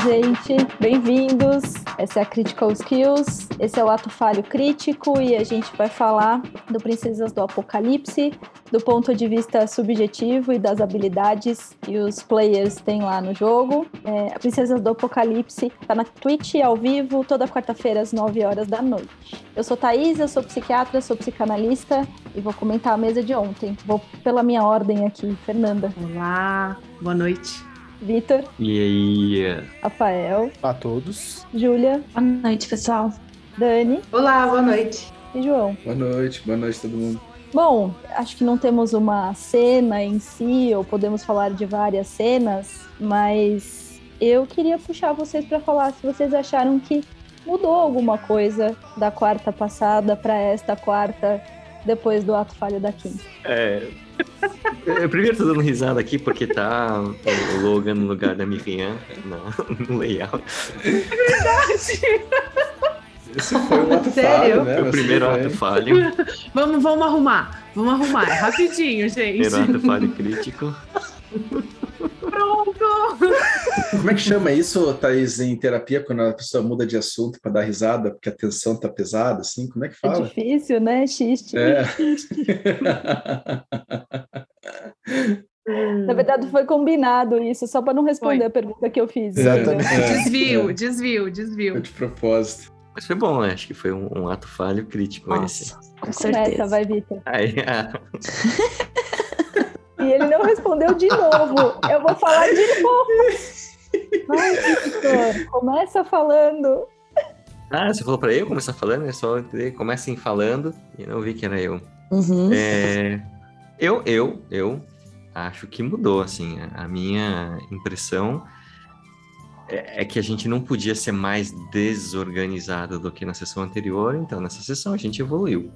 gente, bem-vindos. Essa é a Critical Skills, esse é o ato falho crítico e a gente vai falar do Princesas do Apocalipse, do ponto de vista subjetivo e das habilidades que os players têm lá no jogo. É, a Princesas do Apocalipse está na Twitch ao vivo toda quarta-feira às 9 horas da noite. Eu sou Thaís, eu sou psiquiatra, sou psicanalista e vou comentar a mesa de ontem. Vou pela minha ordem aqui, Fernanda. Olá, boa noite. Vitor. E aí? Rafael. A todos. Júlia. Boa noite, pessoal. Dani. Olá, boa noite. E João. Boa noite, boa noite todo mundo. Bom, acho que não temos uma cena em si, ou podemos falar de várias cenas, mas eu queria puxar vocês para falar se vocês acharam que mudou alguma coisa da quarta passada para esta quarta, depois do ato falho da quinta. É, eu primeiro tô dando risada aqui porque tá o Logan no lugar da Miriam no layout. É verdade! Esse foi um ato Sério? falho, né? O primeiro ato falho. Vamos, vamos arrumar. Vamos arrumar. É rapidinho, gente. Primeiro ato falho crítico. Pronto! Como é que chama isso, Thaís, em terapia, quando a pessoa muda de assunto para dar risada, porque a tensão tá pesada, assim? Como é que É fala? difícil, né? Xiste. É. Na verdade, foi combinado isso, só para não responder Foi. a pergunta que eu fiz. Exatamente. entendeu? É, Desvio, é. desvio, Foi desvio. de propósito. Mas foi bom, né? Acho que foi um, um ato falho crítico esse. Nossa, com Começa, certeza. vai, Vitor. Aí, ah, E ele não respondeu de novo. Eu vou falar de novo. Vai, Vitor, começa falando. ah, você falou pra eu começar falando? É só entender. Comecem falando e não vi que era eu. Uhum. É, eu, eu, eu acho que mudou, assim, a, minha impressão é, é que a gente não podia ser mais desorganizado do que na sessão anterior, então nessa sessão a gente evoluiu.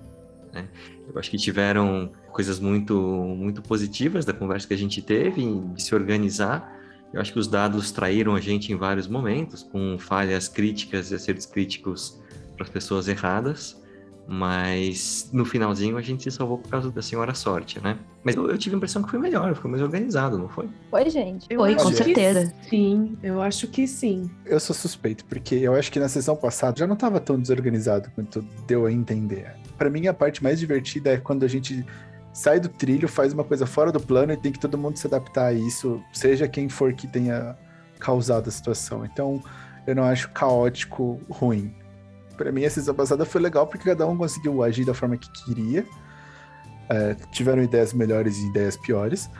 né? Eu acho que tiveram coisas muito, muito positivas da conversa que a gente teve, em- de se organizar. Eu acho que os dados traíram a gente em vários momentos, com falhas críticas e acertos críticos para as pessoas erradas. Mas no finalzinho a gente se salvou por causa da senhora sorte, né? Mas eu, eu tive a impressão que foi melhor, ficou mais organizado, não foi? Oi, gente. Eu Foi, com certeza. Sim, eu acho que sim. Eu sou suspeito, porque eu acho que na sessão passada já não estava tão desorganizado quanto deu a entender. Pra mim, a parte mais divertida é quando a gente sai do trilho, faz uma coisa fora do plano e tem que todo mundo se adaptar a isso, seja quem for que tenha causado a situação. Então, eu não acho caótico ruim. Pra mim, a sessão passada foi legal porque cada um conseguiu agir da forma que queria. É, tiveram ideias melhores e ideias piores.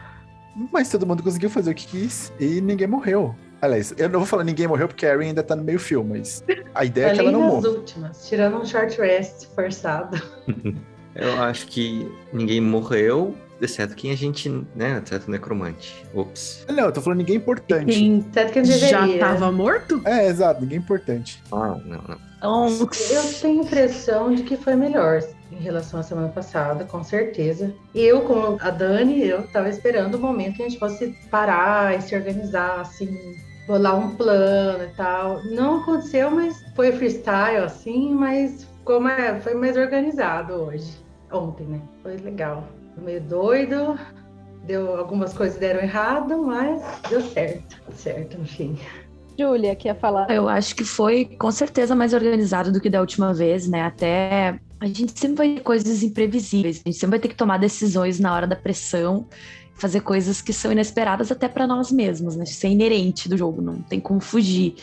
Mas todo mundo conseguiu fazer o que quis e ninguém morreu. Aliás, eu não vou falar ninguém morreu porque a Erin ainda tá no meio fio, mas a ideia é que ela não nas morra. últimas, tirando um short rest forçado. Eu acho que ninguém morreu, exceto quem a gente, né? Exceto o necromante. Ops. Não, eu tô falando ninguém importante. Quem Certo que eu já deveria. tava morto? É, exato, ninguém importante. Ah, não, não. Eu tenho a impressão de que foi melhor em relação à semana passada, com certeza. E eu, como a Dani, eu tava esperando o momento que a gente fosse parar e se organizar, assim, bolar um plano e tal. Não aconteceu, mas foi freestyle, assim, mas como é, foi mais organizado hoje. Ontem, né? Foi legal. Foi meio doido. Deu, algumas coisas deram errado, mas deu certo. Certo, no fim. Júlia, quer falar? eu acho que foi com certeza mais organizado do que da última vez, né? Até a gente sempre vai ter coisas imprevisíveis, a gente sempre vai ter que tomar decisões na hora da pressão, fazer coisas que são inesperadas até para nós mesmos, né? Isso é inerente do jogo, não tem como fugir.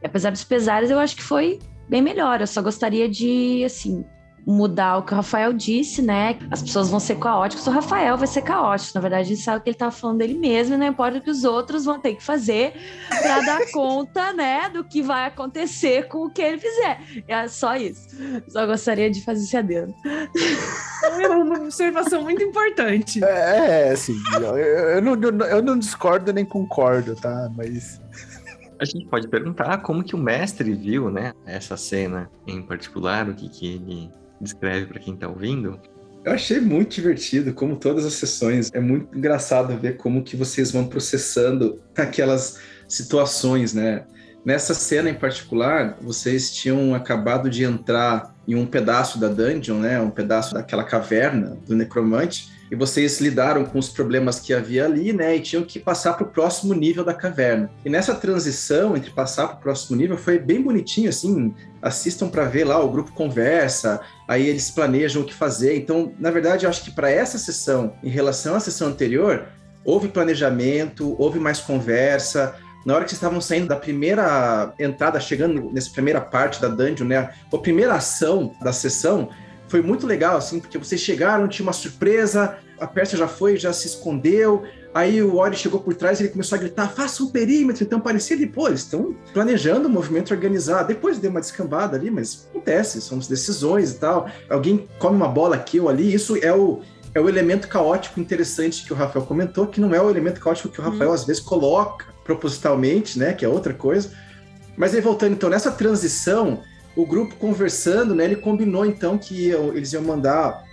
E apesar dos pesares, eu acho que foi bem melhor. Eu só gostaria de, assim, mudar o que o Rafael disse, né? As pessoas vão ser caóticas, o Rafael vai ser caótico. Na verdade, a gente sabe que ele tava falando dele mesmo, e não importa o que os outros vão ter que fazer para dar conta, né, do que vai acontecer com o que ele fizer. É só isso. Só gostaria de fazer esse adendo. É uma observação muito importante. É, é assim, eu, eu não, eu não- eu não discordo nem concordo, tá? Mas A gente pode perguntar como que o mestre viu, né? Essa cena em particular, o que, que ele descreve para quem tá ouvindo. Eu achei muito divertido, como todas as sessões. É muito engraçado ver como que vocês vão processando aquelas situações, né? Nessa cena em particular, vocês tinham acabado de entrar em um pedaço da dungeon, né? Um pedaço daquela caverna do necromante. E vocês lidaram com os problemas que havia ali, né? E tinham que passar para o próximo nível da caverna. E nessa transição entre passar para o próximo nível foi bem bonitinho, assim. Assistam para ver lá, o grupo conversa, aí eles planejam o que fazer. Então, na verdade, eu acho que para essa sessão, em relação à sessão anterior, houve planejamento, houve mais conversa. Na hora que vocês estavam saindo da primeira entrada, chegando nessa primeira parte da dungeon, né? A primeira ação da sessão foi muito legal, assim, porque vocês chegaram, tinha uma surpresa, a Pérsia já foi, já se escondeu, aí o Ori chegou por trás e ele começou a gritar, faça um perímetro, então parecia ali, pô, eles estão planejando o um movimento organizado, depois deu uma descambada ali, mas acontece, são decisões e tal, alguém come uma bola aqui ou ali, isso é o, é o elemento caótico interessante que o Rafael comentou, que não é o elemento caótico que o Rafael hum. às vezes coloca propositalmente, né, que é outra coisa, mas aí voltando, então, nessa transição, o grupo conversando, né, ele combinou então que eles iam mandar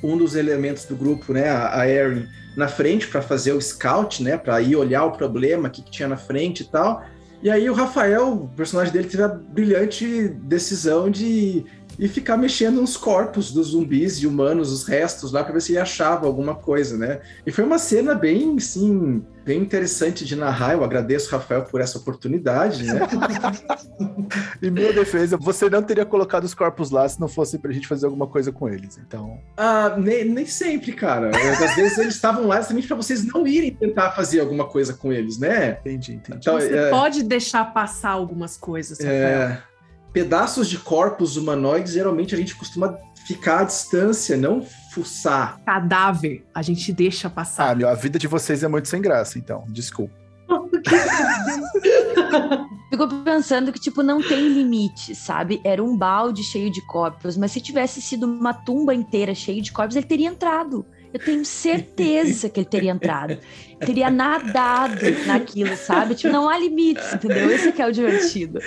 um dos elementos do grupo, né, a Erin, na frente para fazer o scout, né, para ir olhar o problema, o que, que tinha na frente e tal. E aí o Rafael, o personagem dele, teve a brilhante decisão de ir ficar mexendo nos corpos dos zumbis e humanos, os restos lá, para ver se ele achava alguma coisa, né? E foi uma cena bem, assim, bem interessante de narrar. Eu agradeço, Rafael, por essa oportunidade, né? em minha defesa, você não teria colocado os corpos lá se não fosse pra gente fazer alguma coisa com eles, então... Ah, nem, nem sempre, cara. Às vezes eles estavam lá exatamente pra vocês não irem tentar fazer alguma coisa com eles, né? Entendi, entendi. Então, você é... pode deixar passar algumas coisas, é, Rafael. É... Pedaços de corpos humanoides, geralmente a gente costuma ficar à distância, não fuçar. Cadáver, a gente deixa passar. Ah, meu, a vida de vocês é muito sem graça, então, desculpa. Fico pensando que, tipo, não tem limite, sabe? Era um balde cheio de corpos, mas se tivesse sido uma tumba inteira cheia de corpos, ele teria entrado. Eu tenho certeza que ele teria entrado. Teria nadado naquilo, sabe? Tipo, não há limites, entendeu? Esse que é o divertido.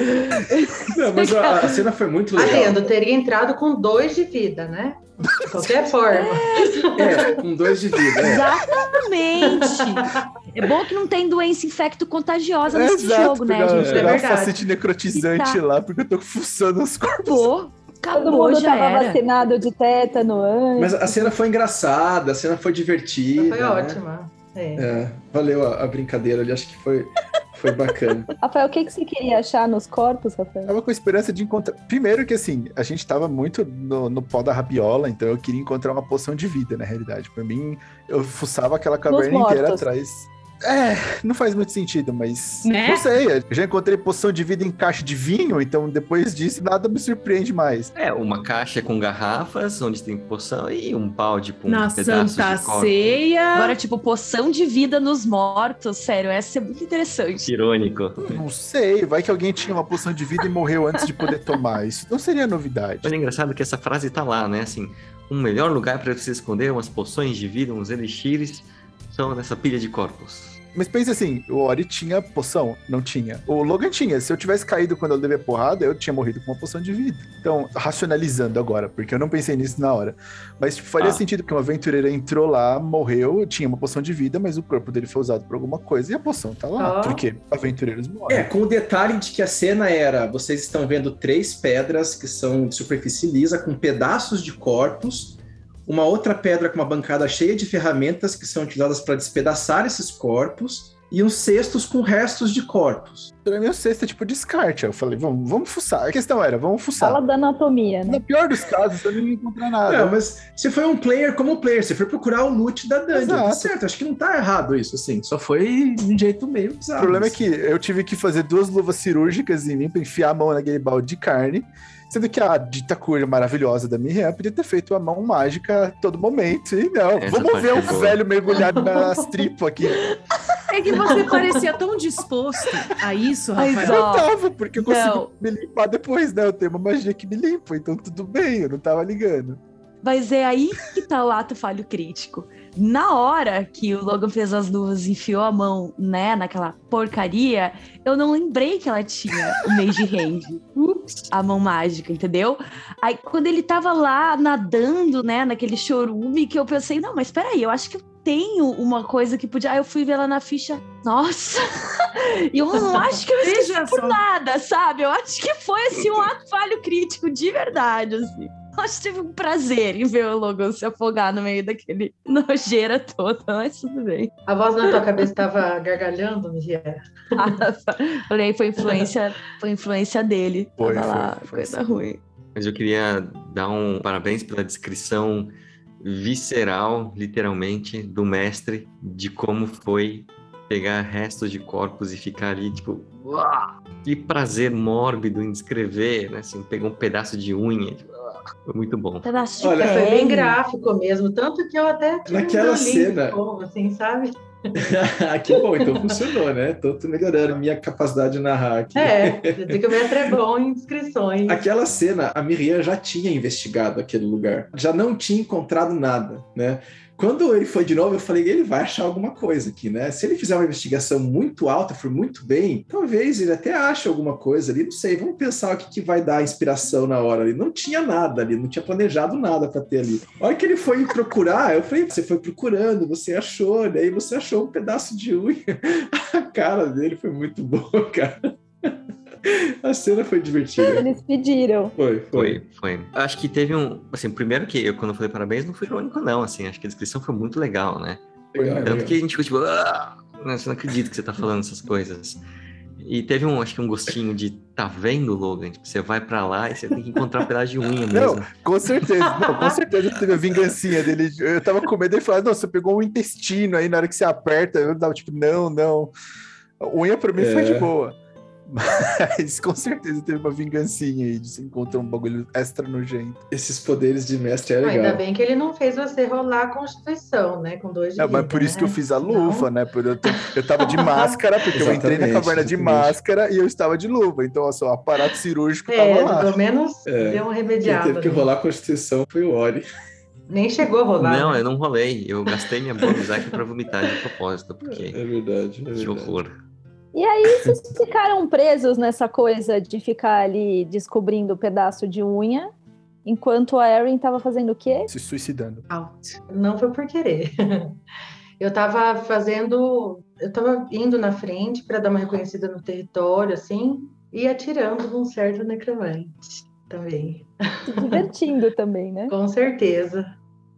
Não, mas a, a cena foi muito legal. Adendo, teria entrado com dois de vida, né? De qualquer forma. É, com dois de vida. É. Exatamente. É bom que não tem doença infecto-contagiosa nesse Exato, jogo, né, gente? É verdade. facete necrotizante tá. lá, porque eu tô fuçando os corpos. Acabou. Acabou, Todo mundo já tava era. vacinado de tétano antes. Mas a cena foi engraçada, a cena foi divertida. Foi né? ótima. É. É, valeu a, a, brincadeira ali, acho que foi, foi bacana. Rafael, o que, que você queria achar nos corpos, Rafael? Tava com a esperança de encontrar. Primeiro que assim, a gente tava muito no, no pó da rabiola, então eu queria encontrar uma poção de vida, na realidade. Por mim, eu fuçava aquela caverna inteira atrás. É, não faz muito sentido, mas. Né? Não sei. Eu já encontrei poção de vida em caixa de vinho, então depois disso nada me surpreende mais. É, uma caixa com garrafas, onde tem poção, e um pau de um Na Santa Ceia. Agora, tipo, poção de vida nos mortos, sério, essa é muito interessante. Irônico. Não sei, vai que alguém tinha uma poção de vida e morreu antes de poder tomar. Isso não seria novidade. Olha, é engraçado que essa frase tá lá, né? Assim, um melhor lugar para você esconder umas poções de vida, uns elixires são nessa pilha de corpos. Mas pensa assim, o Ori tinha poção? Não tinha. O Logan tinha. Se eu tivesse caído quando eu levei a porrada, eu tinha morrido com uma poção de vida. Então, racionalizando agora, porque eu não pensei nisso na hora. Mas tipo, faria ah. sentido que uma aventureira entrou lá, morreu, tinha uma poção de vida, mas o corpo dele foi usado por alguma coisa e a poção tá lá. Ah. Porque aventureiros morrem. É, com o detalhe de que a cena era: vocês estão vendo três pedras que são de superfície lisa, com pedaços de corpos uma outra pedra com uma bancada cheia de ferramentas que são utilizadas para despedaçar esses corpos, e uns cestos com restos de corpos. Pra mim, o cesto é tipo descarte. Eu falei, vamos, vamos fuçar. A questão era, vamos fuçar. Fala da anatomia, né? No pior dos casos, você não ia encontrar nada. Não, mas se foi um player como player, você foi procurar o loot da dungeon. Tá certo, acho que não tá errado isso, assim. Só foi de um jeito meio bizarro. O problema é que eu tive que fazer duas luvas cirúrgicas em mim pra enfiar a mão naquele balde de carne. Sendo que a dita cura maravilhosa da Miriam podia ter feito a mão mágica a todo momento. E não, Essa vamos ver o um velho mergulhado nas tripas aqui. É que você parecia tão disposto a isso, Rafael. Eu tava, porque eu consigo não. me limpar depois, né? Eu tenho uma magia que me limpa, então tudo bem, eu não tava ligando. Mas é aí que tá o ato falho crítico. Na hora que o Logan fez as luvas e enfiou a mão, né, naquela porcaria, eu não lembrei que ela tinha o Mage Hand. a mão mágica, entendeu? Aí quando ele tava lá nadando, né, naquele chorume, que eu pensei, não, mas peraí, eu acho que eu tenho uma coisa que podia. Aí eu fui ver lá na ficha, nossa! e eu não acho que eu esqueci por nada, sabe? Eu acho que foi assim um ato falho crítico de verdade, assim. Acho que tive um prazer em ver o Logan se afogar no meio daquele nojeira toda, mas tudo bem. A voz na tua cabeça estava gargalhando, Miguel? Falei, foi influência, foi influência dele. Foi, Tava foi, lá, foi coisa sim. ruim. Mas eu queria dar um parabéns pela descrição visceral, literalmente, do mestre de como foi pegar restos de corpos e ficar ali, tipo, uau, que prazer mórbido em descrever, né? Assim, pegou um pedaço de unha, tipo, foi muito bom. Pedaço de Olha, Foi bem gráfico mesmo, tanto que eu até tive Naquela um cena- assim, sabe? que bom, então funcionou, né? Tô, tô melhorando minha capacidade de narrar aqui. É, dizer que o mestre é bom em descrições. Aquela cena, a Miriam já tinha investigado aquele lugar, já não tinha encontrado nada, né? Quando ele foi de novo, eu falei, ele vai achar alguma coisa aqui, né? Se ele fizer uma investigação muito alta, for muito bem, talvez ele até ache alguma coisa ali, não sei, vamos pensar o que, que vai dar inspiração na hora ali. Não tinha nada ali, não tinha planejado nada para ter ali. A hora que ele foi procurar, eu falei, você foi procurando, você achou, daí você achou um pedaço de unha. A cara dele foi muito boa, cara. A cena foi divertida. Eles pediram. Foi, foi. Foi, foi. Acho que teve um. Assim, primeiro que eu, quando eu falei parabéns, não fui irônico, não. Assim, acho que a descrição foi muito legal, né? Legal, Tanto legal. que a gente ficou tipo, ah, né, você não acredita que você tá falando essas coisas. E teve um, acho que um gostinho de tá vendo, Logan? Tipo, você vai pra lá e você tem que encontrar um pedaço de unha Não, mesmo. com certeza. Não, com certeza teve a vingancinha dele. Eu tava com medo, ele falou, não, você pegou um intestino aí na hora que você aperta. Eu tava tipo, não, não. A unha pra mim foi de É. boa. Mas com certeza teve uma vingancinha aí de se encontrar um bagulho extra nojento. Esses poderes de mestre é legal. Ainda bem que ele não fez você rolar a Constituição, né? Com dois de Não, mas por isso que eu né? fiz a luva, né? Por eu, eu tava de máscara, porque eu entrei na caverna de máscara e eu estava de luva. Então, ó, só, o aparato cirúrgico É, tava lá. pelo menos É. deu um Quem remediado. teve que rolar a Constituição foi o Ori. Nem chegou a rolar. Não, né? eu não rolei. Eu gastei minha bonus action pra vomitar de propósito, porque. É verdade, é Que verdade. horror. E aí vocês ficaram presos nessa coisa de ficar ali descobrindo o pedaço de unha, enquanto a Erin tava fazendo o quê? Se suicidando. Out. Não foi por querer. Eu tava fazendo, eu tava indo na frente para dar uma reconhecida no território, assim, e atirando num certo necromante também, Se divertindo também, né? com certeza.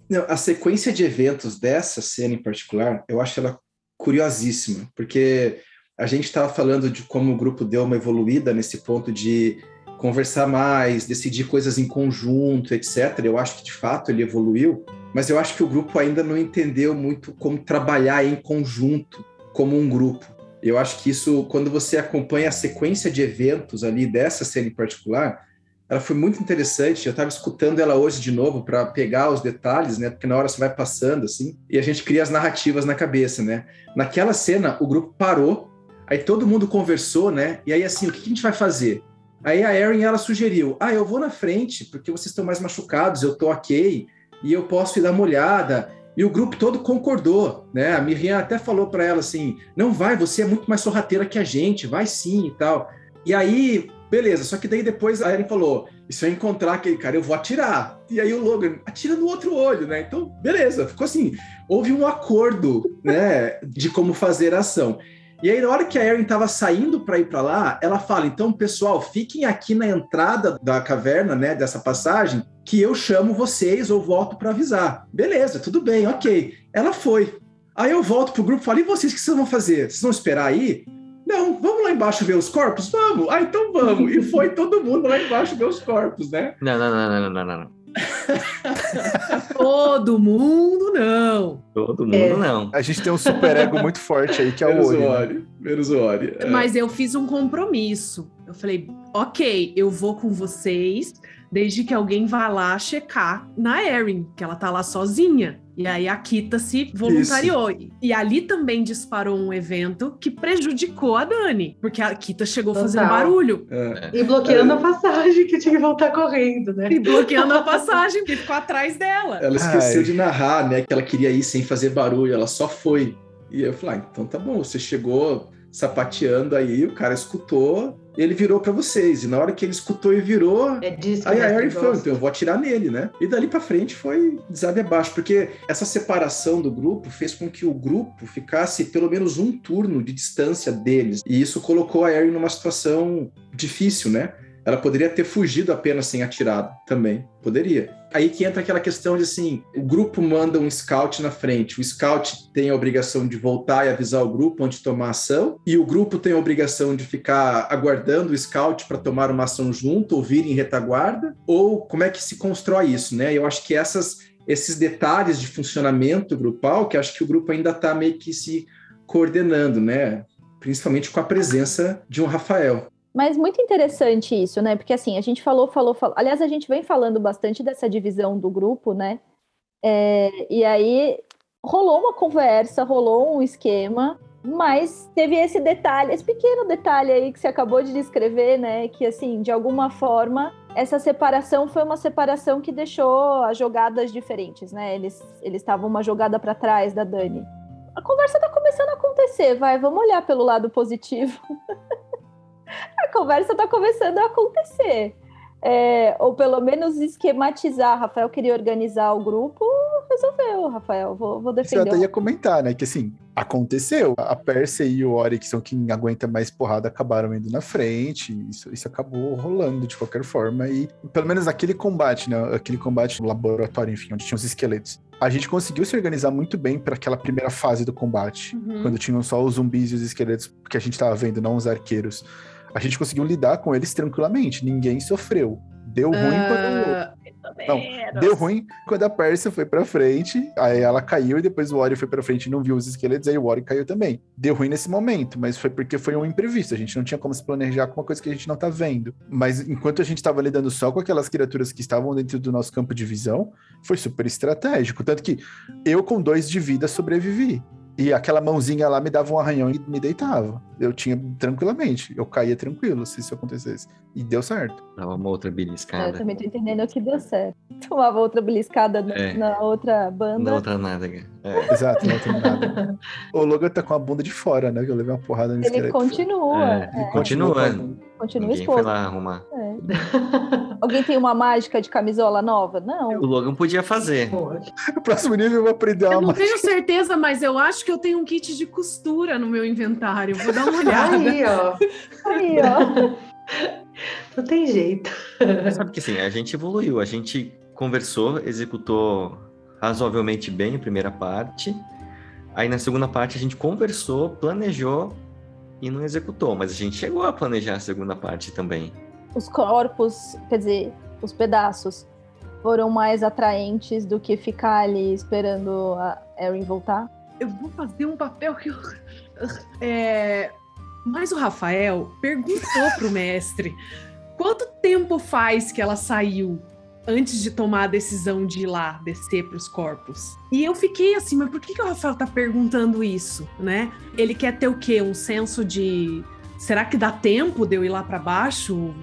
Não, a sequência de eventos dessa cena em particular, eu acho ela curiosíssima, porque a gente estava falando de como o grupo deu uma evoluída nesse ponto de conversar mais, decidir coisas em conjunto, etc. Eu acho que de fato ele evoluiu, mas eu acho que o grupo ainda não entendeu muito como trabalhar em conjunto, como um grupo. Eu acho que isso, quando você acompanha a sequência de eventos ali dessa cena em particular, ela foi muito interessante. Eu estava escutando ela hoje de novo para pegar os detalhes, né? Porque na hora você vai passando assim e a gente cria as narrativas na cabeça, né? Naquela cena, o grupo parou, aí todo mundo conversou, né? E aí assim, o que a gente vai fazer? Aí a Erin ela sugeriu: "Ah, eu vou na frente porque vocês estão mais machucados, eu tô OK e eu posso ir dar uma olhada". E o grupo todo concordou, né? A Miriam até falou para ela assim: "Não vai, você é muito mais sorrateira que a gente, vai sim" e tal. E aí Beleza, só que daí depois a Eren falou: e se eu encontrar aquele cara, eu vou atirar. E aí o Logan atira no outro olho, né? Então, beleza, ficou assim. Houve um acordo, né, de como fazer a ação. E aí, na hora que a Erin estava saindo para ir para lá, ela fala: então, pessoal, fiquem aqui na entrada da caverna, né, dessa passagem, que eu chamo vocês ou volto para avisar. Beleza, tudo bem, ok. Ela foi. Aí eu volto pro grupo e falo: e vocês, o que vocês vão fazer? Vocês vão esperar aí? Não, vamos lá embaixo ver os corpos? Vamos! Ah, então vamos! E foi todo mundo lá embaixo ver os corpos, né? Não, não, não, não, não, não, não. Todo mundo não. Todo mundo É. não. A gente tem um super ego muito forte aí, que é o Menos o Ori. né? Ori. Menos o Ori. É. Mas eu fiz um compromisso. Eu falei, ok, eu vou com vocês, desde que alguém vá lá checar na Erin, que ela tá lá sozinha. E aí a Kita se voluntariou. E ali também disparou um evento que prejudicou a Dani, porque a Kita chegou Total. fazendo barulho É. E bloqueando a passagem que tinha que voltar correndo, né? e bloqueando a passagem, que ficou atrás dela. Ela esqueceu Ai. de narrar, né? Que ela queria ir sem fazer barulho, ela só foi. E eu falei, ah, então tá bom, você chegou sapateando aí, o cara escutou, ele virou pra vocês. E na hora que ele escutou e virou, É disso Aí a Erin falou, então eu vou atirar nele, né? E dali pra frente foi desabe abaixo, porque essa separação do grupo fez com que o grupo ficasse pelo menos um turno de distância deles. E isso colocou a Erin numa situação difícil, né? Ela poderia ter fugido apenas sem atirado também. Poderia. Aí que entra aquela questão de assim: o grupo manda um scout na frente, o scout tem a obrigação de voltar e avisar o grupo onde tomar ação, e o grupo tem a obrigação de ficar aguardando o scout para tomar uma ação junto, ou vir em retaguarda, ou como é que se constrói isso, né? Eu acho que essas, esses detalhes de funcionamento grupal, que acho que o grupo ainda está meio que se coordenando, né? Principalmente com a presença de um Rafael. Mas muito interessante isso, né? Porque assim, a gente falou, falou, falou. Aliás, a gente vem falando bastante dessa divisão do grupo, né? É, e aí rolou uma conversa, rolou um esquema, mas teve esse detalhe, esse pequeno detalhe aí que você acabou de descrever, né? Que assim, de alguma forma, essa separação foi uma separação que deixou as jogadas diferentes, né? Eles eles estavam uma jogada para trás da Dani. A conversa tá começando a acontecer, vai, vamos olhar pelo lado positivo. a conversa está começando a acontecer. É, ou pelo menos esquematizar. Rafael queria organizar o grupo, resolveu, Rafael. Vou, vou defender. Você até ia comentar, né? Que assim, aconteceu. A Percy e o Ori, que são quem aguenta mais porrada, acabaram indo na frente. Isso, isso acabou rolando de qualquer forma. E pelo menos naquele combate, né? Aquele combate no laboratório, enfim, onde tinha os esqueletos. A gente conseguiu se organizar muito bem para aquela primeira fase do combate, uhum. quando tinham só os zumbis e os esqueletos que a gente estava vendo, não os arqueiros a gente conseguiu lidar com eles tranquilamente, ninguém sofreu. Deu ruim uh, quando. Não, deu ruim quando a Pérsia foi pra frente, aí ela caiu e depois o Ori foi pra frente e não viu os esqueletos, aí o Ori caiu também. Deu ruim nesse momento, mas foi porque foi um imprevisto, a gente não tinha como se planejar com uma coisa que a gente não tá vendo. Mas enquanto a gente tava lidando só com aquelas criaturas que estavam dentro do nosso campo de visão, foi super estratégico. Tanto que eu, com dois de vida, sobrevivi. E aquela mãozinha lá me dava um arranhão e me deitava. Eu tinha tranquilamente, eu caía tranquilo se isso acontecesse. E deu certo. Dava uma outra beliscada. É, eu também tô entendendo que deu certo. Tomava outra beliscada é. na outra banda. Na outra nádega. É. Exato, na outra nádega. o Logan tá com a bunda de fora, né? Que eu levei uma porrada no Ele esqueleto. Continua. É. Ele continua. Continua. Continua Ninguém exposto. foi lá arrumar. É. Alguém tem uma mágica de camisola nova? Não. O Logan podia fazer. O próximo nível eu vou aprender Eu não mágica. tenho certeza, mas eu acho que eu tenho um kit de costura no meu inventário. Vou dar uma olhada. Aí, ó. Aí, ó. Não tem jeito. Sabe que assim, a gente evoluiu, a gente conversou, executou razoavelmente bem a primeira parte. Aí na segunda parte a gente conversou, planejou e não executou, mas a gente chegou a planejar a segunda parte também. Os corpos, quer dizer, os pedaços, foram mais atraentes do que ficar ali esperando a Erin voltar? Eu vou fazer um papel que eu. É... Mas o Rafael perguntou pro mestre quanto tempo faz que ela saiu antes de tomar a decisão de ir lá descer para os corpos. E eu fiquei assim, mas por que, que o Rafael tá perguntando isso, né? Ele quer ter o quê? Um senso de será que dá tempo de eu ir lá para baixo?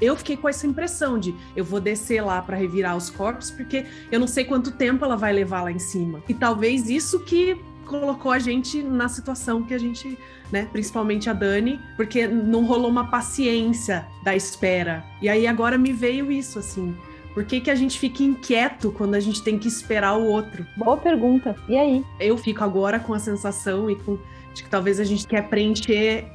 Eu fiquei com essa impressão de eu vou descer lá para revirar os corpos porque eu não sei quanto tempo ela vai levar lá em cima. E talvez isso que colocou a gente na situação que a gente, né, principalmente a Dani, porque não rolou uma paciência da espera. E aí agora me veio isso assim, por que, que a gente fica inquieto quando a gente tem que esperar o outro? Boa pergunta. E aí? Eu fico agora com a sensação e com de que talvez a gente quer preencher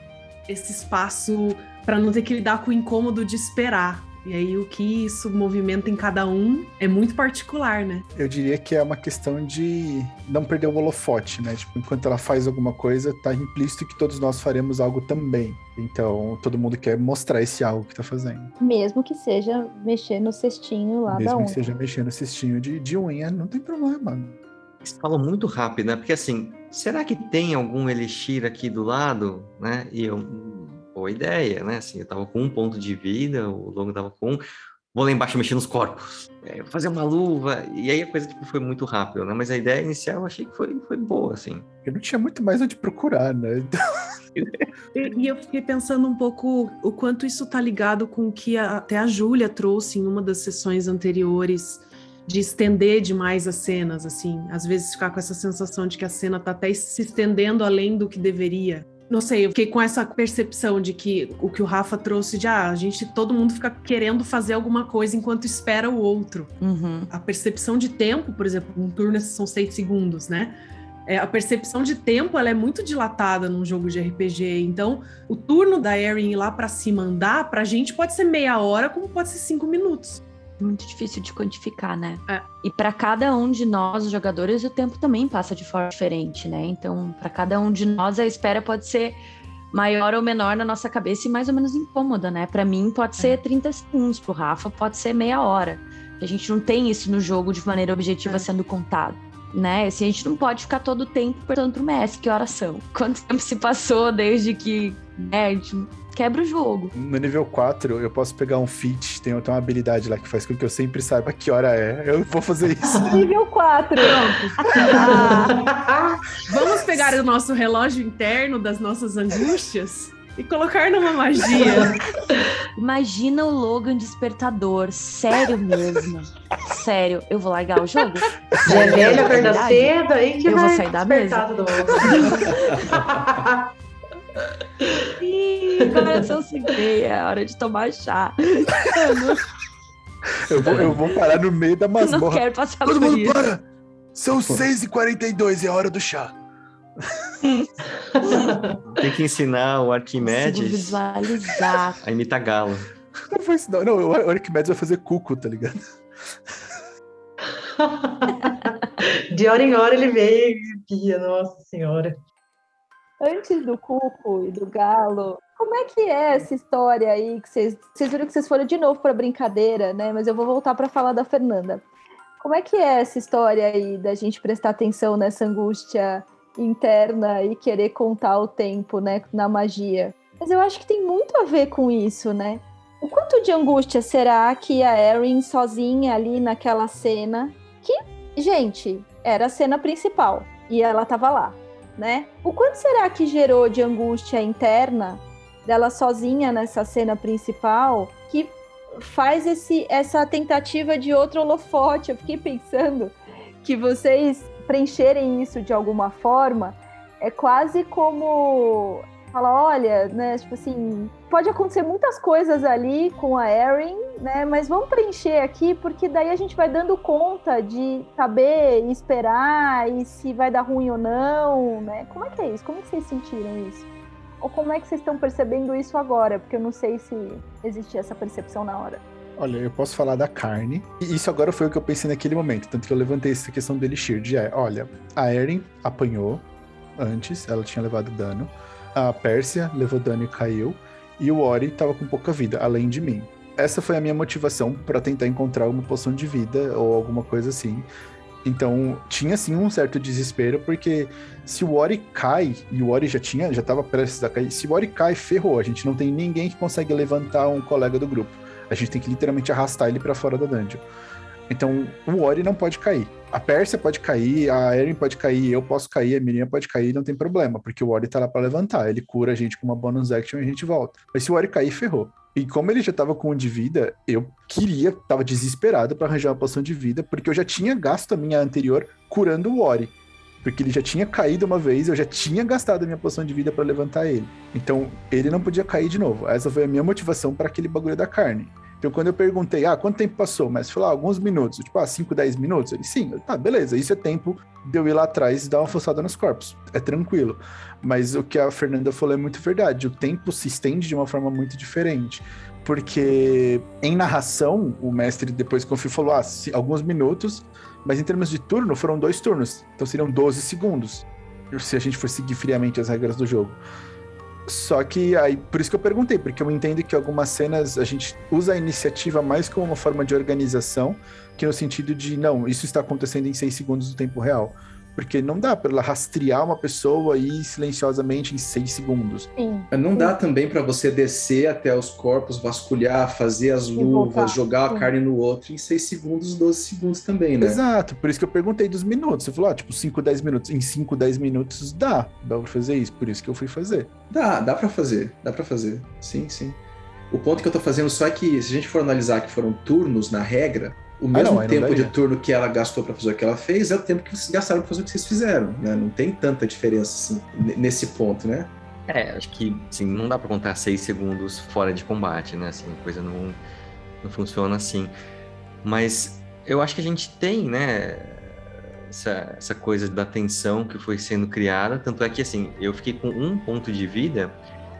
esse espaço para não ter que lidar com o incômodo de esperar. E aí o que isso movimenta em cada um é muito particular, né? Eu diria que é uma questão de não perder o holofote, né? Tipo, enquanto ela faz alguma coisa, tá implícito que todos nós faremos algo também. Então, todo mundo quer mostrar esse algo que tá fazendo. Mesmo que seja mexer no cestinho lá Mesmo da unha. que seja mexer no cestinho de, de unha, não tem problema. Você falou muito rápido, né? Porque assim, será que tem algum elixir aqui do lado, né? E eu, boa ideia, né? Assim, eu tava com um ponto de vida, o Longo tava com um. Vou lá embaixo mexer nos corpos, é, fazer uma luva, e aí a coisa tipo, foi muito rápido, né? Mas a ideia inicial eu achei que foi, foi boa, assim. Eu não tinha muito mais onde procurar, né? Então... E, e eu fiquei pensando um pouco o quanto isso tá ligado com o que a, até a Júlia trouxe em uma das sessões anteriores, de estender demais as cenas, assim. Às vezes ficar com essa sensação de que a cena tá até se estendendo além do que deveria. Não sei, eu fiquei com essa percepção de que o que o Rafa trouxe de ah, a gente, todo mundo fica querendo fazer alguma coisa enquanto espera o outro. Uhum. A percepção de tempo, por exemplo, um turno são seis segundos, né? é, a percepção de tempo ela é muito dilatada num jogo de RPG. Então, o turno da Erin ir lá para cima andar, pra gente pode ser meia hora, como pode ser cinco minutos. Muito difícil de quantificar, né? É. E para cada um de nós, os jogadores, o tempo também passa de forma diferente, né? Então, para cada um de nós, a espera pode ser maior ou menor na nossa cabeça e mais ou menos incômoda, né? Para mim pode ser 30 segundos, pro Rafa pode ser meia hora. A gente não tem isso no jogo de maneira objetiva É. sendo contado. Né? Assim, a gente não pode ficar todo o tempo perguntando pro Messi que horas são. Quanto tempo se passou desde que né, a gente quebra o jogo. No nível 4, eu posso pegar um feat, tem, tem uma habilidade lá que faz com que eu sempre saiba que hora é. Eu vou fazer isso. Nível 4. Ah, Vamos pegar o nosso relógio interno das nossas angústias e colocar numa magia. imagina o Logan despertador. Sério mesmo. Sério, eu vou largar o jogo? Já é velha, acorda Verdade. cedo, aí que Eu vou vai sair da mundo. Ih, coração se é hora de tomar chá. Eu não, Eu vou, eu vou parar no meio da não masmorra. quero passar Todo por mundo isso. para! São 6h42 e é a hora do chá. Tem que ensinar o Arquimedes visualizar. a imitar galo. Não foi isso, não. Não, o Arquimedes vai fazer cuco, tá ligado? De hora em hora ele veio e via, nossa senhora. Antes do Cuco e do Galo, como é que é essa história aí que vocês, vocês viram que vocês foram de novo para brincadeira, né? Mas eu vou voltar para falar da Fernanda. Como é que é essa história aí da gente prestar atenção nessa angústia interna e querer contar o tempo, né, na magia? Mas eu acho que tem muito a ver com isso, né? O quanto de angústia será que a Erin sozinha ali naquela cena, que, gente, era a cena principal e ela tava lá, né? O quanto será que gerou de angústia interna dela sozinha nessa cena principal que faz esse, essa tentativa de outro holofote? Eu fiquei pensando que vocês preencherem isso de alguma forma é quase como falar, olha, né, tipo assim, pode acontecer muitas coisas ali com a Erin, né, mas vamos preencher aqui porque daí a gente vai dando conta de saber e esperar e se vai dar ruim ou não, né? Como é que é isso? Como que vocês sentiram isso? Ou como é que vocês estão percebendo isso agora? Porque eu não sei se existia essa percepção na hora. Olha, eu posso falar da carne. E isso agora foi o que eu pensei naquele momento. Tanto que eu levantei essa questão do Elixir. De, é, olha, a Erin apanhou antes, ela tinha levado dano. A Pérsia levou dano e caiu. E o Ori tava com pouca vida, além de mim. Essa foi a minha motivação para tentar encontrar uma poção de vida ou alguma coisa assim. Então, tinha sim um certo desespero, porque se o Ori cai, e o Ori já tinha, já tava prestes a cair, se o Ori cai, ferrou. A gente não tem ninguém que consegue levantar um colega do grupo. A gente tem que literalmente arrastar ele para fora da dungeon. Então, o Ori não pode cair. A Pérsia pode cair, a Erin pode cair, eu posso cair, a menina pode cair, não tem problema, porque o Ori tá lá para levantar. Ele cura a gente com uma bonus action e a gente volta. Mas se o Ori cair, ferrou. E como ele já tava com um de vida, eu queria, tava desesperado para arranjar uma poção de vida, porque eu já tinha gasto a minha anterior curando o Ori. Porque ele já tinha caído uma vez, eu já tinha gastado a minha poção de vida para levantar ele. Então, ele não podia cair de novo. Essa foi a minha motivação para aquele bagulho da carne. Então, quando eu perguntei, ah, quanto tempo passou? Mas falou, ah, alguns minutos. Tipo, ah, 5, 10 minutos? Ele, sim, tá, beleza. Isso é tempo de eu ir lá atrás e dar uma forçada nos corpos. É tranquilo. Mas o que a Fernanda falou é muito verdade. O tempo se estende de uma forma muito diferente. Porque em narração, o mestre depois confio falou, ah, alguns minutos, mas em termos de turno, foram dois turnos. Então seriam 12 segundos. Se a gente for seguir friamente as regras do jogo. Só que aí, por isso que eu perguntei, porque eu entendo que algumas cenas a gente usa a iniciativa mais como uma forma de organização, que no sentido de, não, isso está acontecendo em seis segundos do tempo real. Porque não dá para ela rastrear uma pessoa aí silenciosamente em seis segundos. Sim. Não dá também para você descer até os corpos, vasculhar, fazer as luvas, voltar. jogar Sim. a carne no outro em 6 segundos, 12 segundos também, né? Exato, por isso que eu perguntei dos minutos. Você falou, ah, tipo, 5, 10 minutos. Em 5, 10 minutos dá, dá pra fazer isso, por isso que eu fui fazer. Dá, dá para fazer, dá para fazer. Sim, sim. O ponto que eu tô fazendo só é que, se a gente for analisar que foram turnos na regra, o mesmo Ah, não, tempo de turno que ela gastou para fazer o que ela fez é o tempo que vocês gastaram para fazer o que vocês fizeram, né? Não tem tanta diferença assim nesse ponto, né? É, acho que assim, não dá pra contar seis segundos fora de combate, né? Assim, a coisa não, não funciona assim. Mas eu acho que a gente tem, né? essa, essa coisa da tensão que foi sendo criada. Tanto é que, assim, eu fiquei com um ponto de vida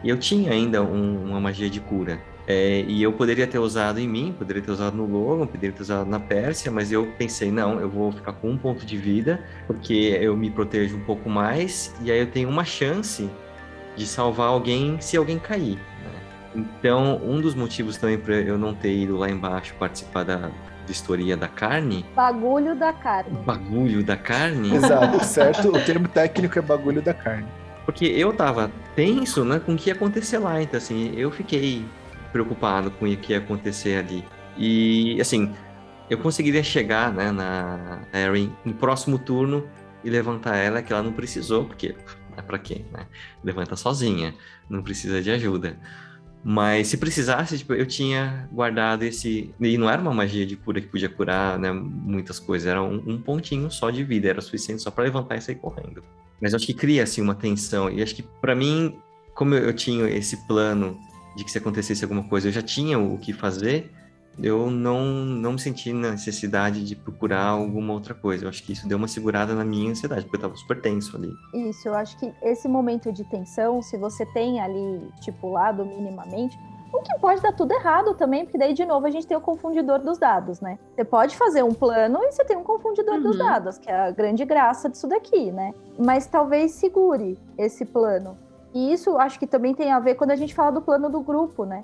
e eu tinha ainda um, uma magia de cura. É, e eu poderia ter usado em mim, poderia ter usado no Logan, poderia ter usado na Pérsia, mas eu pensei, não, eu vou ficar com um ponto de vida, porque eu me protejo um pouco mais, e aí eu tenho uma chance de salvar alguém se alguém cair. Né? Então, um dos motivos também para eu não ter ido lá embaixo participar da vistoria da carne. Bagulho da carne. Bagulho da carne? Exato, certo. O termo técnico é bagulho da carne. Porque eu tava tenso né, com o que ia acontecer lá. Então, assim, eu fiquei preocupado com o que ia acontecer ali. E, assim, eu conseguiria chegar né, na Erin no próximo turno e levantar ela, que ela não precisou, porque é para quê, né? Levanta sozinha, não precisa de ajuda. Mas se precisasse, tipo, eu tinha guardado esse. E não era uma magia de cura que podia curar né, muitas coisas, era um, um pontinho só de vida, era suficiente só para levantar e sair correndo. Mas acho que cria assim, uma tensão. E acho que para mim, como eu tinha esse plano de que se acontecesse alguma coisa eu já tinha o que fazer, eu não, não me senti na necessidade de procurar alguma outra coisa. Eu acho que isso deu uma segurada na minha ansiedade, porque eu estava super tenso ali. Isso, eu acho que esse momento de tensão, se você tem ali estipulado minimamente, o que pode dar tudo errado também, porque daí, de novo, a gente tem o confundidor dos dados, né? Você pode fazer um plano e você tem um confundidor uhum. dos dados, que é a grande graça disso daqui, né? Mas talvez segure esse plano. E isso acho que também tem a ver quando a gente fala do plano do grupo, né?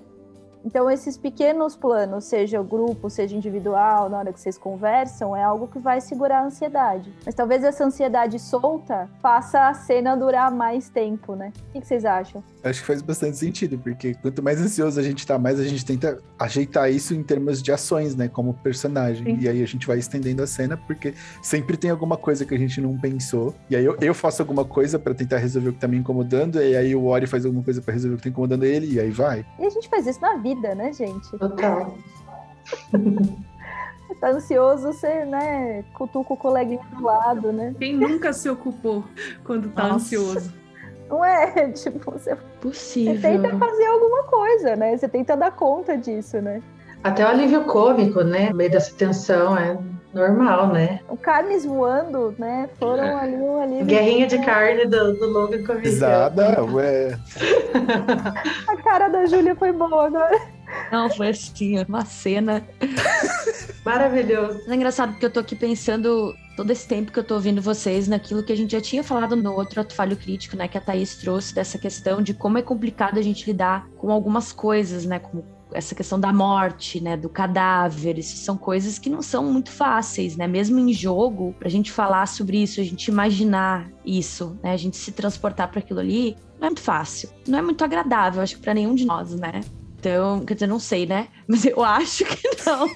Então, esses pequenos planos, seja grupo, seja individual, na hora que vocês conversam, é algo que vai segurar a ansiedade. Mas talvez essa ansiedade solta faça a cena durar mais tempo, né? O que vocês acham? Acho que faz bastante sentido, porque quanto mais ansioso a gente tá, mais a gente tenta ajeitar isso em termos de ações, né? Como personagem. Sim. E aí a gente vai estendendo a cena, porque sempre tem alguma coisa que a gente não pensou. E aí eu, eu faço alguma coisa para tentar resolver o que tá me incomodando, e aí o Ori faz alguma coisa para resolver o que tá incomodando ele, e aí vai. E a gente faz isso na vida, né, gente? Total. tá ansioso, você, né, cutuca o coleguinha do lado, né? Quem nunca se ocupou quando tá Nossa. ansioso? Não é, tipo, você, Possível. você tenta fazer alguma coisa, né? Você tenta dar conta disso, né? Até o alívio cômico, né? No meio dessa tensão, é normal, né? O carnes voando, né? Foram é. ali um alívio. Guerrinha de carne do, do Logan com Exada, ué. a cara da Júlia foi boa agora. Não, foi assim, uma cena. Maravilhoso. É engraçado porque eu tô aqui pensando todo esse tempo que eu tô ouvindo vocês naquilo que a gente já tinha falado no outro ato falho crítico, né, que a Thaís trouxe dessa questão de como é complicado a gente lidar com algumas coisas, né, como essa questão da morte, né, do cadáver, isso são coisas que não são muito fáceis, né? Mesmo em jogo, pra gente falar sobre isso, a gente imaginar isso, né, a gente se transportar para aquilo ali, não é muito fácil, não é muito agradável, acho que para nenhum de nós, né? Então, quer dizer, não sei, né? Mas eu acho que não.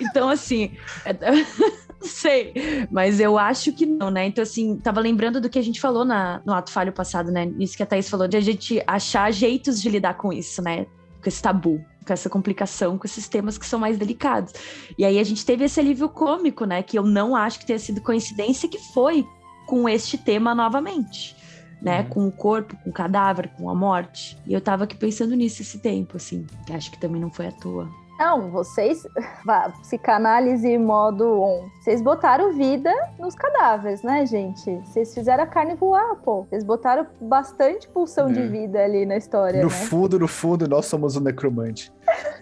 Então, assim, é... não sei, mas eu acho que não, né? Então, assim, tava lembrando do que a gente falou na, no ato falho passado, né? Isso que a Thaís falou, de a gente achar jeitos de lidar com isso, né? Com esse tabu, com essa complicação, com esses temas que são mais delicados. E aí a gente teve esse alívio cômico, né? Que eu não acho que tenha sido coincidência que foi com este tema novamente né? Uhum. Com o corpo, com o cadáver, com a morte. E eu tava aqui pensando nisso esse tempo, assim. Que acho que também não foi à toa. Não, vocês, psicanálise modo on, vocês botaram vida nos cadáveres, né, gente? Vocês fizeram a carne voar, pô. Vocês botaram bastante pulsão é. de vida ali na história, No né? fundo, no fundo, nós somos o necromante.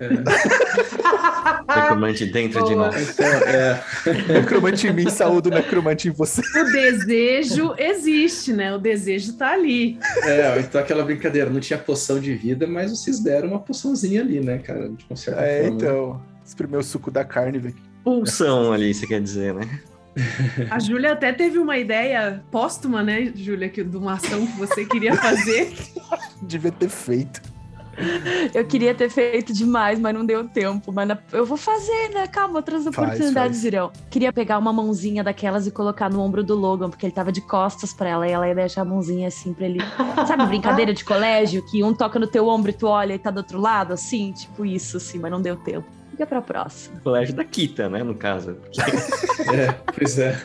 É. necromante dentro Boa. de nós. Então, é. necromante em mim, saúde o necromante em você. O desejo existe, né? O desejo tá ali. É, então aquela brincadeira, não tinha poção de vida, mas vocês deram uma poçãozinha ali, né, cara? De consertar é, então. Espremer o suco da carne, velho. Pulsão ali, você quer dizer, né? A Júlia até teve uma ideia póstuma, né, Júlia, de uma ação que você queria fazer. Devia ter feito. Eu queria ter feito demais, mas não deu tempo. Mas eu vou fazer, né? Calma, outras oportunidades faz. virão. Queria pegar uma mãozinha daquelas e colocar no ombro do Logan, porque ele tava de costas pra ela, e ela ia deixar a mãozinha assim pra ele. Sabe, brincadeira de colégio, que um toca no teu ombro e tu olha e tá do outro lado, assim? Tipo isso, assim, mas não deu tempo. Fica pra próxima. Colégio da Kita, né, no caso. é, pois é.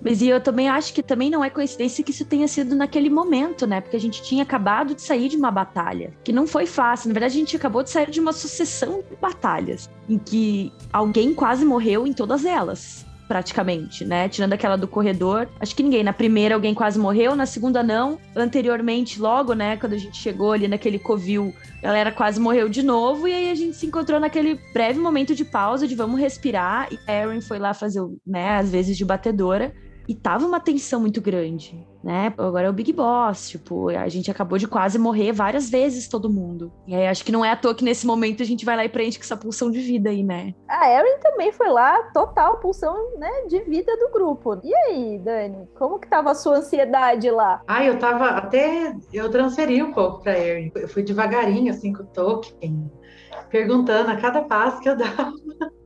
Mas e eu também acho que também não é coincidência que isso tenha sido naquele momento, né? Porque a gente tinha acabado de sair de uma batalha, que não foi fácil. Na verdade, a gente acabou de sair de uma sucessão de batalhas, em que alguém quase morreu em todas elas. praticamente, né? Tirando aquela do corredor. Acho que ninguém. Na primeira alguém quase morreu, na segunda não. Anteriormente, logo, né, quando a gente chegou ali naquele covil, a galera quase morreu de novo. E aí a gente se encontrou naquele breve momento de pausa, de vamos respirar. E Erin foi lá fazer, né, às vezes de batedora. E tava uma tensão muito grande, né? Agora é o Big Boss, tipo, a gente acabou de quase morrer várias vezes todo mundo. E aí acho que não é à toa que nesse momento a gente vai lá e preenche com essa pulsão de vida aí, né? A Erin também foi lá, total pulsão, né, de vida do grupo. E aí, Dani, como que tava a sua ansiedade lá? Ah, eu tava até eu transferi um pouco para Erin. Eu fui devagarinho assim com o Tolkien, perguntando a cada passo que eu dava.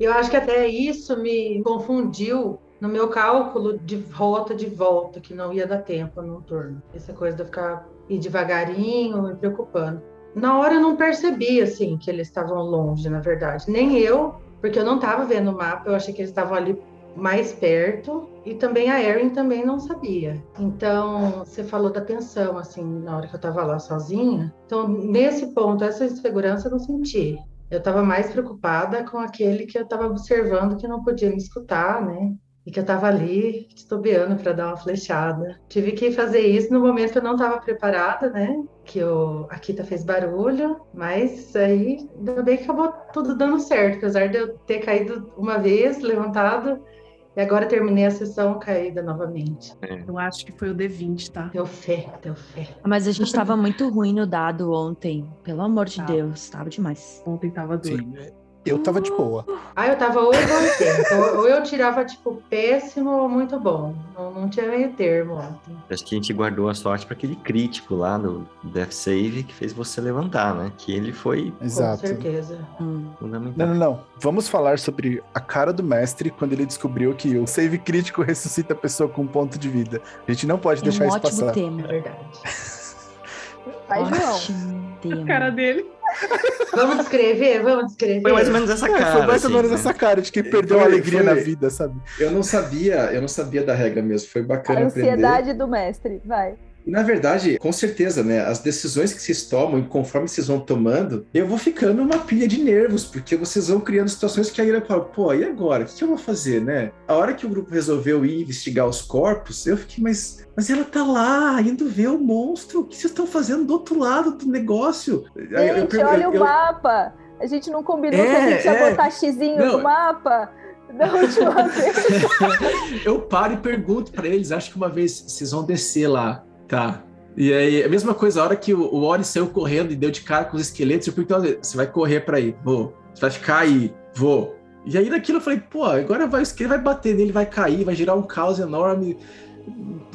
Eu acho que até isso me confundiu no meu cálculo de rota de volta, que não ia dar tempo no turno. Essa coisa de eu ficar ir devagarinho, me preocupando. Na hora eu não percebi, assim, que eles estavam longe, na verdade. Nem eu, porque eu não estava vendo o mapa, eu achei que eles estavam ali mais perto. E também a Erin também não sabia. Então, você falou da tensão, assim, na hora que eu estava lá sozinha. Então, nesse ponto, essa insegurança eu não senti. Eu estava mais preocupada com aquele que eu estava observando que não podia me escutar, né? E que eu estava ali titubeando para dar uma flechada. Tive que fazer isso no momento que eu não estava preparada, né? Que o, a Kita fez barulho, mas aí ainda bem que acabou tudo dando certo, apesar de eu ter caído uma vez, levantado, e agora terminei a sessão caída novamente. É. Eu acho que foi o D20, tá? Deu fé, deu fé. Mas a gente tava muito ruim no dado ontem. Pelo amor de Deus, tava demais. Ontem tava doido. Sim, eu tava de boa. Ah, eu tava ou igual você. ou eu tirava, tipo, péssimo ou muito bom. Não, não tinha meio termo ontem. Acho que a gente guardou a sorte para aquele crítico lá no Death Save que fez você levantar, né? Que ele foi Exato. Com certeza. Hum. fundamental. Não, não, não. Vamos falar sobre a cara do mestre quando ele descobriu que o save crítico ressuscita a pessoa com um ponto de vida. A gente não pode É deixar um isso ótimo passar. É tema. verdade. Vai, João. Ótimo tema. A cara dele. Vamos descrever? Vamos descrever? Foi mais ou menos essa É, cara. foi mais ou assim, menos né? essa cara de que perdeu Foi, a alegria foi. na vida, sabe? Eu não sabia, eu não sabia da regra mesmo. Foi A bacana aprender. ansiedade do mestre, vai. E, na verdade, com certeza, né? As decisões que vocês tomam e conforme vocês vão tomando, eu vou ficando uma pilha de nervos, porque vocês vão criando situações que aí eu falo, pô, e agora? O que eu vou fazer, né? A hora que o grupo resolveu ir investigar os corpos, eu fiquei, mas, mas ela tá lá, indo ver o monstro. O que vocês estão fazendo do outro lado do negócio? Aí eu- eu Gente, olha eu- o mapa. A gente não combinou que a É, gente ia é. botar xizinho Não. no mapa da última vez. eu paro e pergunto pra eles, acho que uma vez vocês vão descer lá, tá? E aí, a mesma coisa, a hora que o, Ori saiu correndo e deu de cara com os esqueletos, eu perguntei, você vai correr pra aí? Vou. Você vai ficar aí? Vou. E aí naquilo eu falei, pô, agora vai, o esqueleto vai bater nele, vai cair, vai gerar um caos enorme.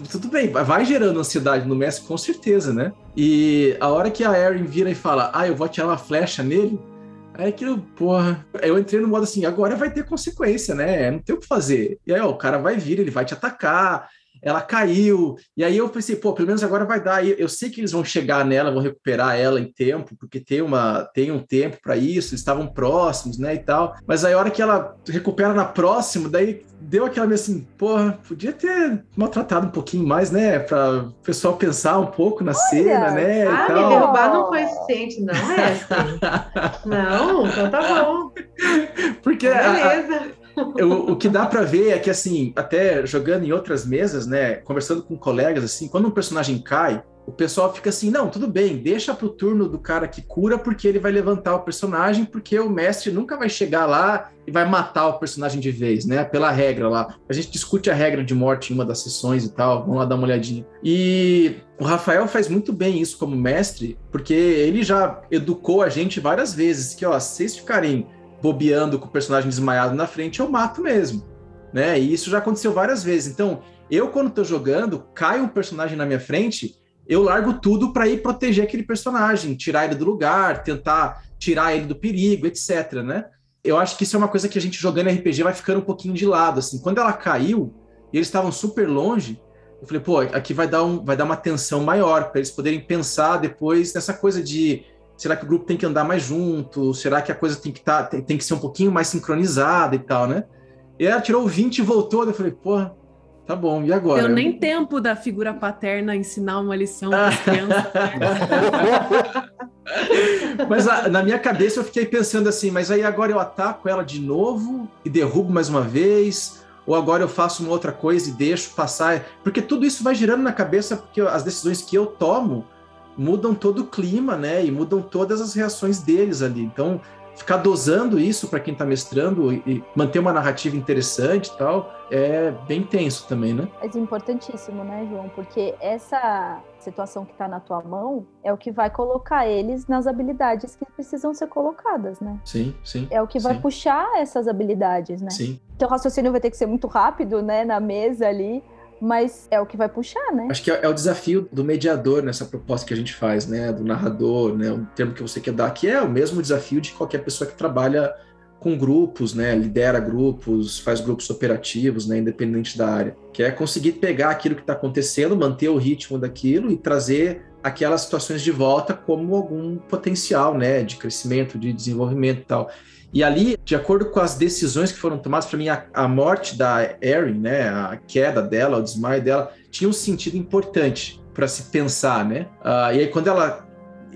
Tudo bem, vai- gerando ansiedade no mestre, com certeza, né? E a hora que a Erin vira e fala, ah, eu vou atirar uma flecha nele, Aí aquilo, porra. Eu entrei no modo assim, agora vai ter consequência, né? Não tem o que fazer. E aí, ó, o cara vai vir, ele vai te atacar. Ela caiu. E aí eu pensei, pô, pelo menos agora vai dar. E Eu sei que eles vão chegar nela, vão recuperar ela em tempo, porque tem, uma, tem um tempo para isso, eles estavam próximos, né? E tal. Mas aí a hora que ela recupera na próxima, daí deu aquela meio assim, porra, podia ter maltratado um pouquinho mais, né? Para o pessoal pensar um pouco na cena, né? e Ah, me tal. derrubar não foi suficiente, não é? Não, então tá bom. Porque a- a- Beleza. O, o que dá pra ver é que, assim, até jogando em outras mesas, né, conversando com colegas, assim, quando um personagem cai, o pessoal fica assim, não, tudo bem, deixa pro turno do cara que cura, porque ele vai levantar o personagem, porque o mestre nunca vai chegar lá e vai matar o personagem de vez, né, pela regra lá. A gente discute a regra de morte em uma das sessões e tal, vamos lá dar uma olhadinha. E o Rafael faz muito bem isso como mestre, porque ele já educou a gente várias vezes, que, ó, se vocês ficarem bobeando com o personagem desmaiado na frente, eu mato mesmo. Né? E isso já aconteceu várias vezes. Então, eu, quando tô jogando, cai um personagem na minha frente, eu largo tudo para ir proteger aquele personagem, tirar ele do lugar, tentar tirar ele do perigo, etc. Né? Eu acho que isso é uma coisa que a gente jogando RPG vai ficando um pouquinho de lado. Assim, quando ela caiu e eles estavam super longe, eu falei, pô, aqui vai dar, um, vai dar uma tensão maior para eles poderem pensar depois nessa coisa de será que o grupo tem que andar mais junto? Será que a coisa tem que, tá, tem, tem que ser um pouquinho mais sincronizada e tal, né? E ela tirou 20 e voltou, eu falei, porra, Tá bom, e agora? Deu nem tempo da figura paterna ensinar uma lição para as crianças. mas a, na minha cabeça eu fiquei pensando assim, mas aí agora eu ataco ela de novo e derrubo mais uma vez, ou agora eu faço uma outra coisa e deixo passar, porque tudo isso vai girando na cabeça porque as decisões que eu tomo mudam todo o clima, né? E mudam todas as reações deles ali. Então, ficar dosando isso para quem está mestrando e manter uma narrativa interessante e tal, é bem tenso também, né? É importantíssimo, né, João? Porque essa situação que está na tua mão é o que vai colocar eles nas habilidades que precisam ser colocadas, né? Sim, sim. É o que vai sim. puxar essas habilidades, né? Sim. Então o raciocínio vai ter que ser muito rápido, né, na mesa ali mas é o que vai puxar, né? Acho que é, é, o desafio do mediador nessa proposta que a gente faz, né? Do narrador, né? Um termo que você quer dar, que é o mesmo desafio de qualquer pessoa que trabalha com grupos, né? Lidera grupos, faz grupos operativos, né? Independente da área. Que é conseguir pegar aquilo que está acontecendo, manter o ritmo daquilo e trazer aquelas situações de volta como algum potencial, né? De crescimento, de desenvolvimento e tal. E ali, de acordo com as decisões que foram tomadas, para mim, a, a, morte da Erin, né, a queda dela, o desmaio dela, tinha um sentido importante para se pensar, né? Uh, e aí, quando ela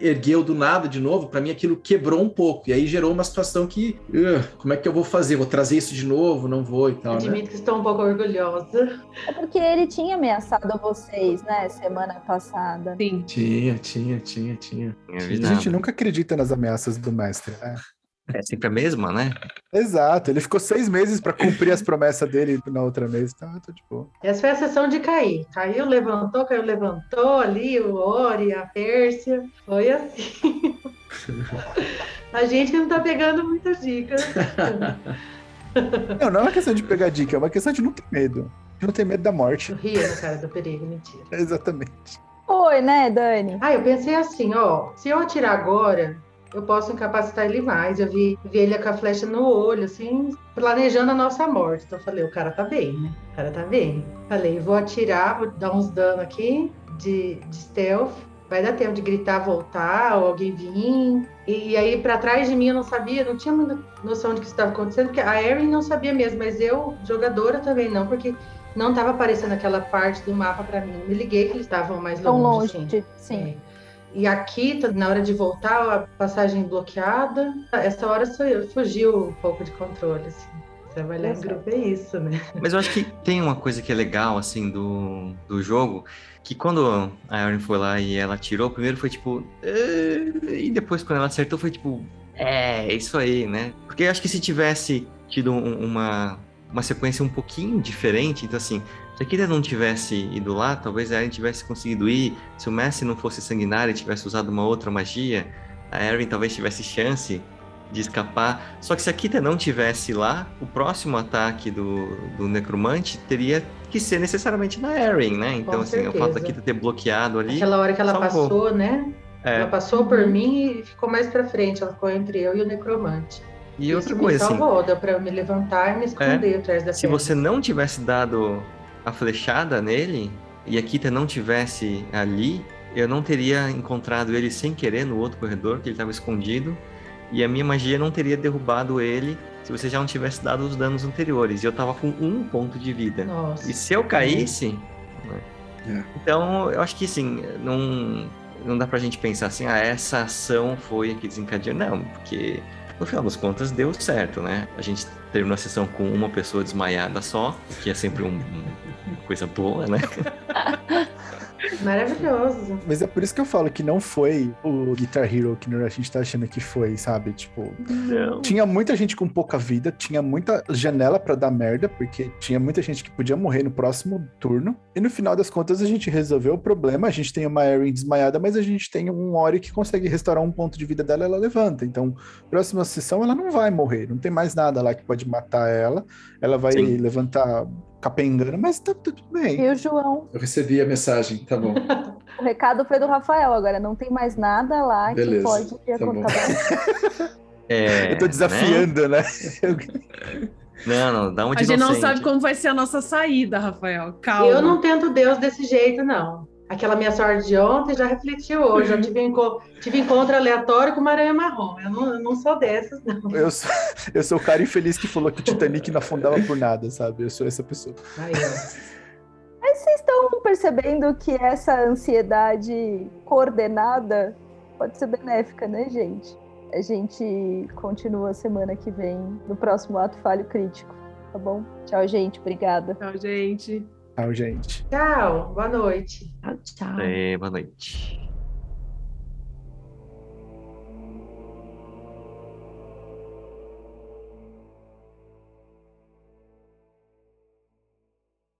ergueu do nada de novo, para mim aquilo quebrou um pouco. E aí gerou uma situação que, uh, como é que eu vou fazer? Vou trazer isso de novo? Não vou e tal. Né? Admito né? que estou um pouco orgulhosa. É porque ele tinha ameaçado vocês, né, semana passada. Sim. Tinha, tinha, tinha, tinha. a gente nunca acredita nas ameaças do mestre, né? É sempre a mesma, né? Exato, ele ficou seis meses para cumprir as promessas dele na outra mesa, então eu tô de boa. Essa foi a sessão de cair. Caiu, levantou, caiu, levantou ali, o Ori, a Pérsia. Foi assim. a gente não tá pegando muitas dicas. não, não é uma questão de pegar dica, é uma questão de não ter medo. De não ter medo da morte. Ria na cara do perigo, mentira. exatamente. Foi, né, Dani? Ah, eu pensei assim, ó, se eu atirar agora, eu posso incapacitar ele mais. Eu vi, vi ele com a flecha no olho, assim, planejando a nossa morte. Então eu falei, o cara tá bem, né? O cara tá bem. Falei, vou atirar, vou dar uns danos aqui de, de stealth. Vai dar tempo de gritar, voltar, ou alguém vir. E, e aí, para trás de mim, eu não sabia, não tinha muita noção de que estava acontecendo, porque a Erin não sabia mesmo, mas eu, jogadora, também não, porque não estava aparecendo aquela parte do mapa para mim. Me liguei que eles estavam mais longe. Tão longe, assim. sim. É. E aqui, na hora de voltar, a passagem bloqueada. Essa hora fugiu um pouco de controle, assim. Trabalhar em grupo é isso, né? Mas eu acho que tem uma coisa que é legal, assim, do, do jogo, que quando a Erin foi lá e ela tirou, primeiro foi tipo... E depois, quando ela acertou, foi tipo... É, isso aí, né? Porque eu acho que se tivesse tido uma, uma sequência um pouquinho diferente, então assim, se a Kira não tivesse ido lá, talvez a Eren tivesse conseguido ir. Se o Messi não fosse sanguinário e tivesse usado uma outra magia, a Eren talvez tivesse chance de escapar. Só que se a Kita não tivesse lá, o próximo ataque do, do Necromante teria que ser necessariamente na Eren, né? Então, Com assim, certeza. o fato da Kita ter bloqueado ali. Aquela hora que ela salvou. passou, né? É. Ela passou por mim e ficou mais pra frente. Ela ficou entre eu e o Necromante. E Isso outra coisa, me salvou, assim. Deu pra eu me levantar e me esconder é, atrás da Se você não tivesse dado a flechada nele e a Kita não tivesse ali, eu não teria encontrado ele sem querer no outro corredor, que ele estava escondido, e a minha magia não teria derrubado ele se você já não tivesse dado os danos anteriores. E eu estava com um ponto de vida. Nossa. E se eu caísse. Né? É. Então, eu acho que assim, não, não dá pra gente pensar assim, ah, essa ação foi a que desencadeou. Não, porque no final das contas deu certo, né? A gente terminou a sessão com uma pessoa desmaiada só, que é sempre um, uma coisa boa, né? Maravilhoso. Mas é por isso que eu falo que não foi o Guitar Hero que a gente tá achando que foi, sabe? Tipo, não. tinha muita gente com pouca vida, tinha muita janela para dar merda, porque tinha muita gente que podia morrer no próximo turno. E no final das contas a gente resolveu o problema. A gente tem uma Erin desmaiada, mas a gente tem um Ori que consegue restaurar um ponto de vida dela, ela levanta. Então, próxima sessão ela não vai morrer, não tem mais nada lá que pode matar ela. Ela vai Sim. levantar capengando, mas tá tudo bem. E o João? Eu recebi a mensagem, tá bom. o recado foi do Rafael, agora não tem mais nada lá Beleza, que pode tá acontecer. É, eu tô desafiando, né? né? Não, não, dá um A gente não sabe como vai ser a nossa saída, Rafael. Calma. Eu não tento Deus desse jeito, não aquela minha sorte de ontem já refletiu hoje. Eu tive, enco tive encontro aleatório com uma aranha marrom. Eu não, eu não sou dessas, não. Eu sou, eu sou o cara infeliz que falou que o Titanic não afundava por nada, sabe? Eu sou essa pessoa. Aí, Mas vocês estão percebendo que essa ansiedade coordenada pode ser benéfica, né, gente? A gente continua semana que vem no próximo Ato Falho Crítico. Tá bom? Tchau, gente. Obrigada. Tchau, gente. Tchau, gente. Tchau, boa noite. Tchau, tchau. É, boa noite.